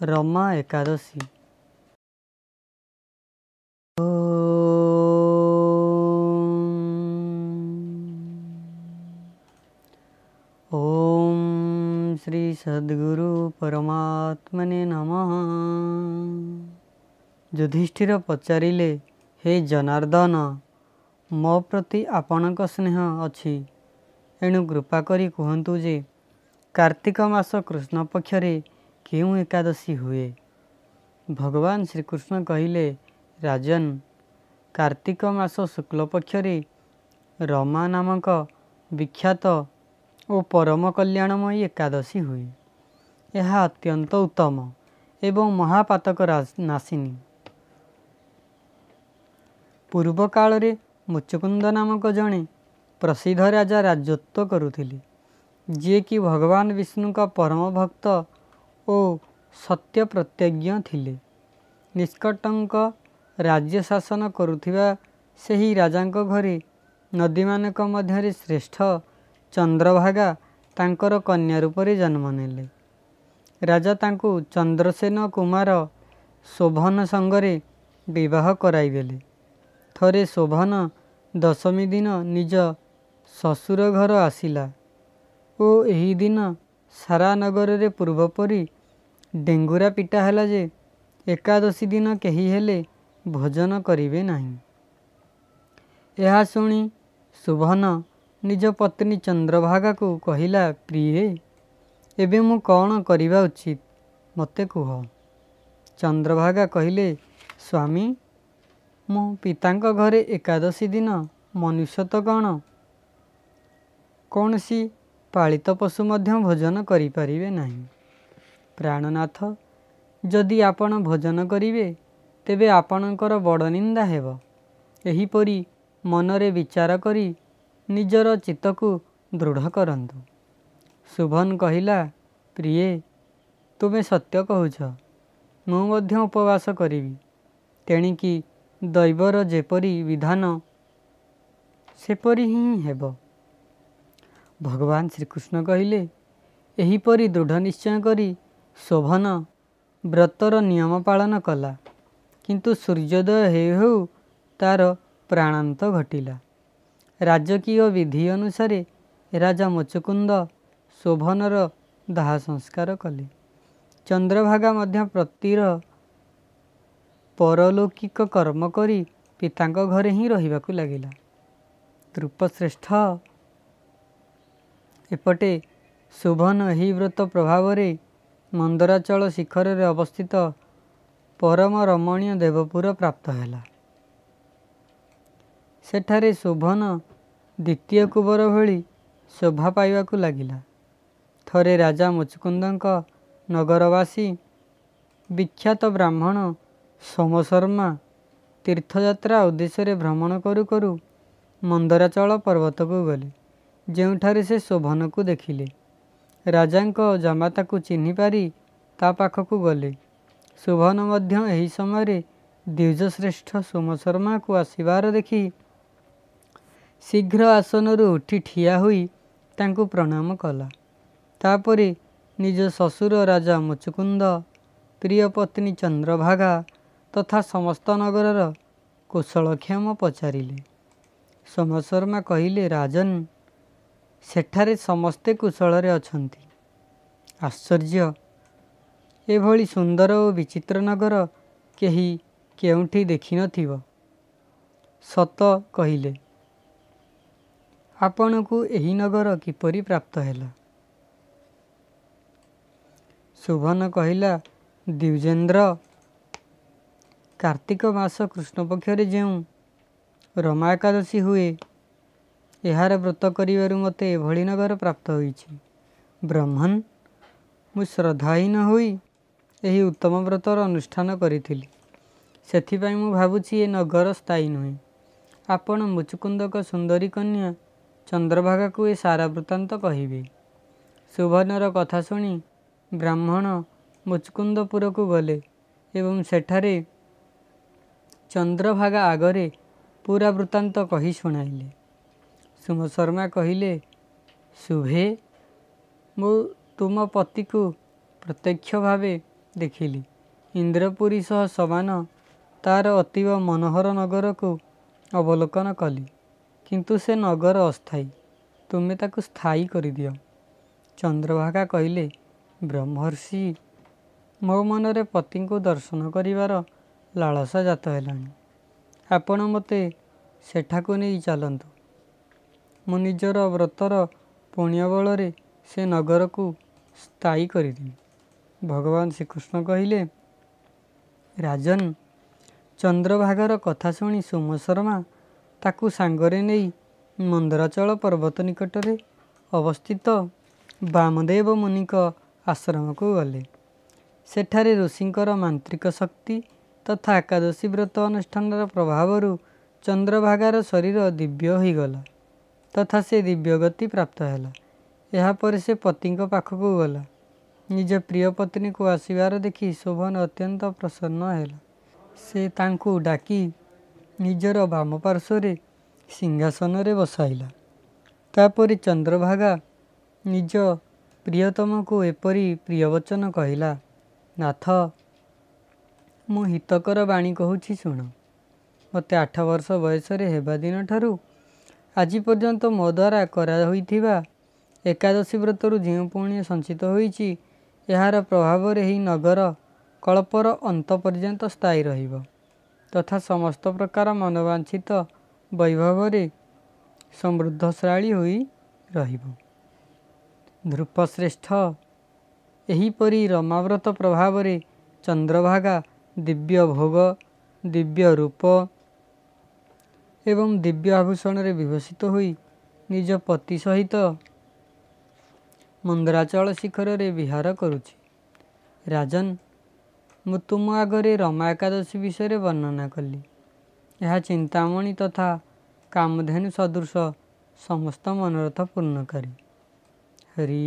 ରମା ଏକାଦଶୀ ଓମ୍ ଶ୍ରୀ ସଦ୍ଗୁରୁ ପରମାତ୍ମନେ ନମଃ ଯୁଧିଷ୍ଠିର ପଚାରିଲେ ହେ ଜନାର୍ଦ୍ଦନ ମୋ ପ୍ରତି ଆପଣଙ୍କ ସ୍ନେହ ଅଛି ଏଣୁ କୃପା କରି କୁହନ୍ତୁ ଯେ କାର୍ତ୍ତିକ ମାସ କୃଷ୍ଣ ପକ୍ଷରେ କେଉଁ ଏକାଦଶୀ ହୁଏ? ଭଗବାନ ଶ୍ରୀକୃଷ୍ଣ କହିଲେ ରାଜନ କାର୍ତ୍ତିକ ମାସ ଶୁକ୍ଳ ପକ୍ଷରେ ରମା ନାମକ ବିଖ୍ୟାତ ଓ ପରମ କଲ୍ୟାଣମୟୀ ଏକାଦଶୀ ହୁଏ। ଏହା ଅତ୍ୟନ୍ତ ଉତ୍ତମ ଏବଂ ମହାପାତକ ନାସିନୀ। ପୂର୍ବ କାଳରେ ମୁଚୁକୁନ୍ଦ ନାମକ ଜଣେ ପ୍ରସିଦ୍ଧ ରାଜା ରାଜତ୍ୱ କରୁଥିଲେ ଯିଏକି ଭଗବାନ ବିଷ୍ଣୁଙ୍କ ପରମ ଭକ୍ତ ଓ ସତ୍ୟ ପ୍ରତ୍ୟଜ୍ଞ ଥିଲେ। ନିଷ୍କଟଙ୍କ ରାଜ୍ୟ ଶାସନ କରୁଥିବା ସେହି ରାଜାଙ୍କ ଘରେ ନଦୀମାନଙ୍କ ମଧ୍ୟରେ ଶ୍ରେଷ୍ଠ ଚନ୍ଦ୍ରଭାଗା ତାଙ୍କର କନ୍ୟା ରୂପରେ ଜନ୍ମ ନେଲେ। ରାଜା ତାଙ୍କୁ ଚନ୍ଦ୍ରସେନ କୁମାର ଶୋଭନ ସଙ୍ଗରେ ବିବାହ କରାଇଦେଲେ। ଥରେ ଶୋଭନ ଦଶମୀ ଦିନ ନିଜ ଶ୍ୱଶୁର ଘର ଆସିଲା ଓ ଏହି ଦିନ ସାରା ନଗରରେ ପୂର୍ବ ପରି ଡେଙ୍ଗୁରା ପିଟା ହେଲା ଯେ ଏକାଦଶୀ ଦିନ କେହି ହେଲେ ଭୋଜନ କରିବେ ନାହିଁ। ଏହା ଶୁଣି ଶୋଭନ ନିଜ ପତ୍ନୀ ଚନ୍ଦ୍ରଭାଗାକୁ କହିଲା ପ୍ରିୟେ ଏବେ ମୁଁ କ'ଣ କରିବା ଉଚିତ? ମୋତେ କୁହ। ଚନ୍ଦ୍ରଭାଗା କହିଲେ ସ୍ୱାମୀ ମୁଁ ପିତାଙ୍କ ଘରେ ଏକାଦଶୀ ଦିନ ମନୁଷ୍ୟ ତ କ'ଣ? କୌଣସି ପାଳିତ ପଶୁ ମଧ୍ୟ ଭୋଜନ କରିପାରିବେ ନାହିଁ। ପ୍ରାଣନାଥ ଯଦି ଆପଣ ଭୋଜନ କରିବେ ତେବେ ଆପଣଙ୍କର ବଡ଼ ନିନ୍ଦା ହେବ। ଏହିପରି ମନରେ ବିଚାର କରି ନିଜର ଚିତ୍ତକୁ ଦୃଢ଼ କରନ୍ତୁ। ଶୁଭନ କହିଲା ପ୍ରିୟେ ତୁମେ ସତ୍ୟ କହୁଛ। ମୁଁ ମଧ୍ୟ ଉପବାସ କରିବି। ତେଣିକି ଦୈବର ଯେପରି ବିଧାନ ସେପରି ହିଁ ହେବ। ଭଗବାନ ଶ୍ରୀକୃଷ୍ଣ କହିଲେ ଏହିପରି ଦୃଢ଼ ନିଶ୍ଚୟ କରି ଶୋଭନ ବ୍ରତର ନିୟମ ପାଳନ କଲା। କିନ୍ତୁ ସୂର୍ଯ୍ୟୋଦୟ ହେଉ ହେଉ ତାର ପ୍ରାଣାନ୍ତ ଘଟିଲା। ରାଜକୀୟ ବିଧି ଅନୁସାରେ ରାଜା ମୁଚୁକୁନ୍ଦ ଶୋଭନର ଦାହ ସଂସ୍କାର କଲେ। ଚନ୍ଦ୍ରଭାଗା ମଧ୍ୟ ପ୍ରତିର ପରଲୌକିକ କର୍ମ କରି ପିତାଙ୍କ ଘରେ ହିଁ ରହିବାକୁ ଲାଗିଲା। ତୃପଶ୍ରେଷ୍ଠ ଏପଟେ ଶୋଭନ ଏହି ବ୍ରତ ପ୍ରଭାବରେ ମନ୍ଦରାଚଳ ଶିଖରରେ ଅବସ୍ଥିତ ପରମ ରମଣୀୟ ଦେବପୁର ପ୍ରାପ୍ତ ହେଲା। ସେଠାରେ ଶୋଭନ ଦ୍ୱିତୀୟ କୁବର ଭଳି ଶୋଭା ପାଇବାକୁ ଲାଗିଲା। ଥରେ ରାଜା ମୁଚୁକୁନ୍ଦଙ୍କ ନଗରବାସୀ ବିଖ୍ୟାତ ବ୍ରାହ୍ମଣ ସୋମଶର୍ମା ତୀର୍ଥଯାତ୍ରା ଉଦ୍ଦେଶ୍ୟରେ ଭ୍ରମଣ କରୁ କରୁ ମନ୍ଦରାଚଳ ପର୍ବତକୁ ଗଲେ। ଯେଉଁଠାରେ ସେ ଶୋଭନକୁ ଦେଖିଲେ। ରାଜାଙ୍କ ଜାମାତାକୁ ଚିହ୍ନି ପାରି ତା ପାଖକୁ ଗଲେ। ଶୋଭନ ମଧ୍ୟ ଏହି ସମୟରେ ଦ୍ୱିଜଶ୍ରେଷ୍ଠ ସୋମଶର୍ମାକୁ ଆସିବାର ଦେଖି ଶୀଘ୍ର ଆସନରୁ ଉଠି ଠିଆ ହୋଇ ତାଙ୍କୁ ପ୍ରଣାମ କଲା। ତାପରେ ନିଜ ଶ୍ୱଶୁର ରାଜା ମୁଚୁକୁନ୍ଦ ପ୍ରିୟ ପତ୍ନୀ ଚନ୍ଦ୍ରଭାଗା ତଥା ସମସ୍ତ ନଗରର କୁଶଳକ୍ଷମ ପଚାରିଲେ। ସୋମଶର୍ମା କହିଲେ ରାଜନ ସେଠାରେ ସମସ୍ତେ କୁଶଳରେ ଅଛନ୍ତି। ଆଶ୍ଚର୍ଯ୍ୟ ଏଭଳି ସୁନ୍ଦର ଓ ବିଚିତ୍ର ନଗର କେହି କେଉଁଠି ଦେଖିନଥିବ ସତ କହିଲେ ଆପଣଙ୍କୁ ଏହି ନଗର କିପରି ପ୍ରାପ୍ତ ହେଲା? ଶୁଭନ କହିଲା ଦ୍ୱିଜେନ୍ଦ୍ର କାର୍ତ୍ତିକ ମାସ କୃଷ୍ଣପକ୍ଷରେ ଯେଉଁ ରମା ଏକାଦଶୀ ହୁଏ ଏହାର ବ୍ରତ କରିବାରୁ ମୋତେ ଏଭଳି ନଗର ପ୍ରାପ୍ତ ହୋଇଛି। ବ୍ରହ୍ମନ୍ ମୁଁ ଶ୍ରଦ୍ଧାହୀନ ହୋଇ ଏହି ଉତ୍ତମ ବ୍ରତର ଅନୁଷ୍ଠାନ କରିଥିଲି। ସେଥିପାଇଁ ମୁଁ ଭାବୁଛି ଏ ନଗର ସ୍ଥାୟୀ ନୁହେଁ। ଆପଣ ମୁଚୁକୁନ୍ଦଙ୍କ ସୁନ୍ଦରୀ କନ୍ୟା ଚନ୍ଦ୍ରଭାଗାକୁ ଏ ସାରା ବୃତ୍ତାନ୍ତ କହିବେ। ସୁବର୍ଣ୍ଣର କଥା ଶୁଣି ବ୍ରାହ୍ମଣ ମୁଚକୁନ୍ଦପୁରକୁ ଗଲେ ଏବଂ ସେଠାରେ ଚନ୍ଦ୍ରଭାଗା ଆଗରେ ପୁରା ବୃତ୍ତାନ୍ତ କହି ଶୁଣାଇଲେ। ସୁମ ଶର୍ମା କହିଲେ ଶୁଭେ ମୁଁ ତୁମ ପତିକୁ ପ୍ରତ୍ୟକ୍ଷ ଭାବେ ଦେଖିଲି। ଇନ୍ଦ୍ରପୁରୀ ସହ ସମାନ ତା'ର ଅତୀବ ମନୋହର ନଗରକୁ ଅବଲୋକନ କଲି। କିନ୍ତୁ ସେ ନଗର ଅସ୍ଥାୟୀ। ତୁମେ ତାକୁ ସ୍ଥାୟୀ କରିଦିଅ। ଚନ୍ଦ୍ରଭାଗା କହିଲେ, ବ୍ରହ୍ମର୍ଷି, ମୋ ମନରେ ପତିଙ୍କୁ ଦର୍ଶନ କରିବାର ଲାଳସା ଜାତ ହେଲାଣି। ଆପଣ ମୋତେ ସେଠାକୁ ନେଇ ଚାଲନ୍ତୁ। ମୁଁ ନିଜର ବ୍ରତର ପୁଣ୍ୟ ବଳରେ ସେ ନଗରକୁ ସ୍ଥାୟୀ କରିଦେବି। ଭଗବାନ ଶ୍ରୀକୃଷ୍ଣ କହିଲେ, ରାଜନ୍, ଚନ୍ଦ୍ରଭାଗାର କଥା ଶୁଣି ସୋମଶର୍ମା ତାକୁ ସାଙ୍ଗରେ ନେଇ ମନ୍ଦରାଚଳ ପର୍ବତ ନିକଟରେ ଅବସ୍ଥିତ ବାମଦେବ ମୁନିଙ୍କ ଆଶ୍ରମକୁ ଗଲେ। ସେଠାରେ ଋଷିଙ୍କର ମାନ୍ତ୍ରିକ ଶକ୍ତି ତଥା ଏକାଦଶୀ ବ୍ରତ ଅନୁଷ୍ଠାନର ପ୍ରଭାବରୁ ଚନ୍ଦ୍ରଭାଗାର ଶରୀର ଦିବ୍ୟ ହୋଇଗଲା ତଥା ସେ ଦିବ୍ୟଗତି ପ୍ରାପ୍ତ ହେଲା। ଏହାପରେ ସେ ପତିଙ୍କ ପାଖକୁ ଗଲା। ନିଜ ପ୍ରିୟ ପତ୍ନୀକୁ ଆସିବାର ଦେଖି ଶୋଭନ ଅତ୍ୟନ୍ତ ପ୍ରସନ୍ନ ହେଲା। ସେ ତାଙ୍କୁ ଡାକି ନିଜର ବାମ ପାର୍ଶ୍ୱରେ ସିଂହାସନରେ ବସାଇଲା। ତା'ପରେ ଚନ୍ଦ୍ରଭାଗା ନିଜ ପ୍ରିୟତମକୁ ଏପରି ପ୍ରିୟବଚନ କହିଲା, ନାଥ, ମୁଁ ହିତକର ବାଣୀ କହୁଛି ଶୁଣ। ମୋତେ ଆଠ ବର୍ଷ ବୟସରେ ହେବା ଦିନଠାରୁ ଆଜି ପର୍ଯ୍ୟନ୍ତ ମୋ ଦ୍ୱାରା କରାହୋଇଥିବା ଏକାଦଶୀ ବ୍ରତରୁ ଯେଉଁ ପୁଣ୍ୟ ସଞ୍ଚିତ ହୋଇଛି, ଏହାର ପ୍ରଭାବରେ ଏହି ନଗର କଳ୍ପର ଅନ୍ତ ପର୍ଯ୍ୟନ୍ତ ସ୍ଥାୟୀ ରହିବ ତଥା ସମସ୍ତ ପ୍ରକାର ମନୋବାଞ୍ଛିତ ବୈଭବରେ ସମୃଦ୍ଧଶାଳୀ ହୋଇ ରହିବ। ନୃପଶ୍ରେଷ୍ଠ, ଏହିପରି ରମାବ୍ରତ ପ୍ରଭାବରେ ଚନ୍ଦ୍ରଭାଗା ଦିବ୍ୟ ଭୋଗ, ଦିବ୍ୟ ରୂପ ଏବଂ ଦିବ୍ୟ ଆଭୂଷଣରେ ବିଭୂଷିତ ହୋଇ ନିଜ ପତି ସହିତ ମନ୍ଦରାଚଳ ଶିଖରରେ ବିହାର କରୁଛି। ରାଜନ୍, ମୁଁ ତୁମ ଆଗରେ ରମା ଏକାଦଶୀ ବିଷୟରେ ବର୍ଣ୍ଣନା କଲି। ଏହା ଚିନ୍ତାମଣି ତଥା କାମଧେନୁ ସଦୃଶ ସମସ୍ତ ମନୋରଥ ପୂର୍ଣ୍ଣକାରୀ। ହରି।